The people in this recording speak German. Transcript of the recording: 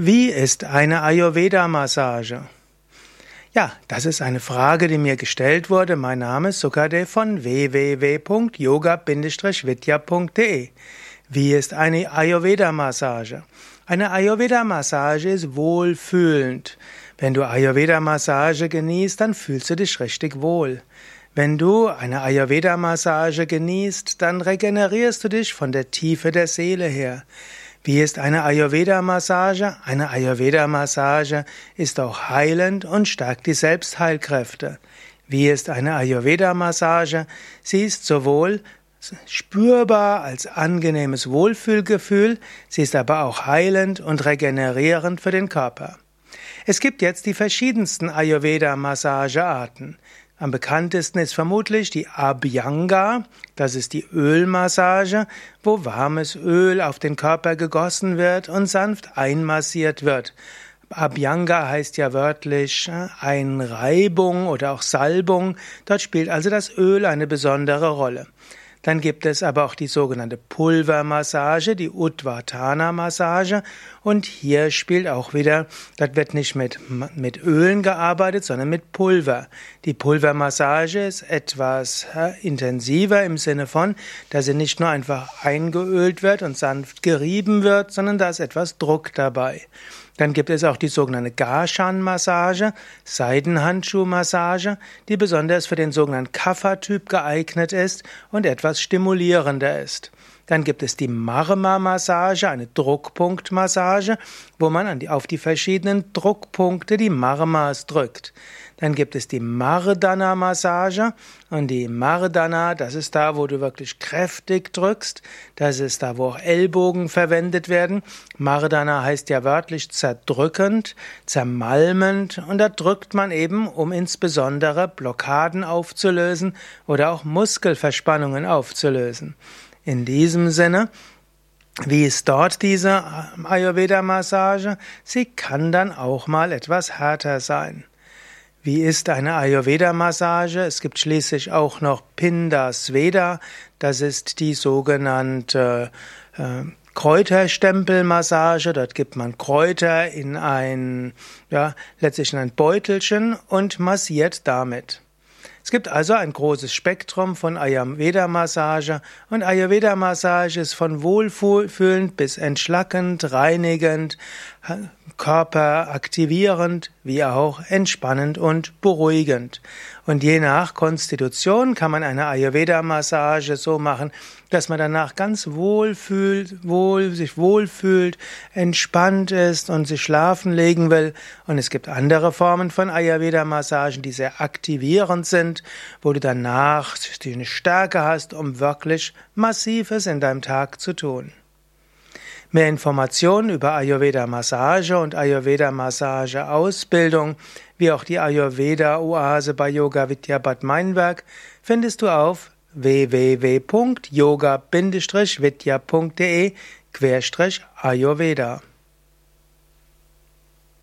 Wie ist eine Ayurveda-Massage? Ja, das ist eine Frage, die mir gestellt wurde. Mein Name ist Sukadev von www.yoga-vidya.de. Wie ist eine Ayurveda-Massage? Eine Ayurveda-Massage ist wohlfühlend. Wenn du Ayurveda-Massage genießt, dann fühlst du dich richtig wohl. Wenn du eine Ayurveda-Massage genießt, dann regenerierst du dich von der Tiefe der Seele her. Wie ist eine Ayurveda-Massage? Eine Ayurveda-Massage ist auch heilend und stärkt die Selbstheilkräfte. Wie ist eine Ayurveda-Massage? Sie ist sowohl spürbar als angenehmes Wohlfühlgefühl, sie ist aber auch heilend und regenerierend für den Körper. Es gibt jetzt die verschiedensten Ayurveda-Massagearten. Am bekanntesten ist vermutlich die Abhyanga, das ist die Ölmassage, wo warmes Öl auf den Körper gegossen wird und sanft einmassiert wird. Abhyanga heißt ja wörtlich äh, Einreibung oder auch Salbung, dort spielt also das Öl eine besondere Rolle. Dann gibt es aber auch die sogenannte Pulvermassage, die Udvatana-Massage. Und hier spielt auch wieder, das wird nicht mit, mit Ölen gearbeitet, sondern mit Pulver. Die Pulvermassage ist etwas intensiver im Sinne von, dass sie nicht nur einfach eingeölt wird und sanft gerieben wird, sondern da ist etwas Druck dabei. Dann gibt es auch die sogenannte Garshan-Massage, Seidenhandschuh-Massage, die besonders für den sogenannten Kapha-Typ geeignet ist und etwas stimulierender ist. Dann gibt es die Marma-Massage, eine Druckpunktmassage, wo man auf die verschiedenen Druckpunkte die Marmas drückt. Dann gibt es die Mardana-Massage und die Mardana, das ist da, wo du wirklich kräftig drückst. Das ist da, wo auch Ellbogen verwendet werden. Mardana heißt ja wörtlich zerdrückend, zermalmend und da drückt man eben, um insbesondere Blockaden aufzulösen oder auch Muskelverspannungen aufzulösen. In diesem Sinne, wie ist dort diese Ayurveda-Massage? Sie kann dann auch mal etwas härter sein. Wie ist eine Ayurveda-Massage? Es gibt schließlich auch noch Pindasveda. Das ist die sogenannte äh, Kräuterstempelmassage. Dort gibt man Kräuter in ein, ja, letztlich in ein Beutelchen und massiert damit. Es gibt also ein großes Spektrum von Ayurveda-Massage und Ayurveda-Massage ist von wohlfühlend bis entschlackend, reinigend, körperaktivierend, wie auch entspannend und beruhigend. Und je nach Konstitution kann man eine Ayurveda-Massage so machen, dass man danach ganz wohl fühlt, wohl, sich wohlfühlt, entspannt ist und sich schlafen legen will. Und es gibt andere Formen von Ayurveda-Massagen, die sehr aktivierend sind, wo du danach eine Stärke hast, um wirklich Massives in deinem Tag zu tun. Mehr Informationen über Ayurveda-Massage und Ayurveda-Massage-Ausbildung, wie auch die Ayurveda-Oase bei Yoga Vidya Bad Meinberg, findest du auf www.yoga-vidya.de Ayurveda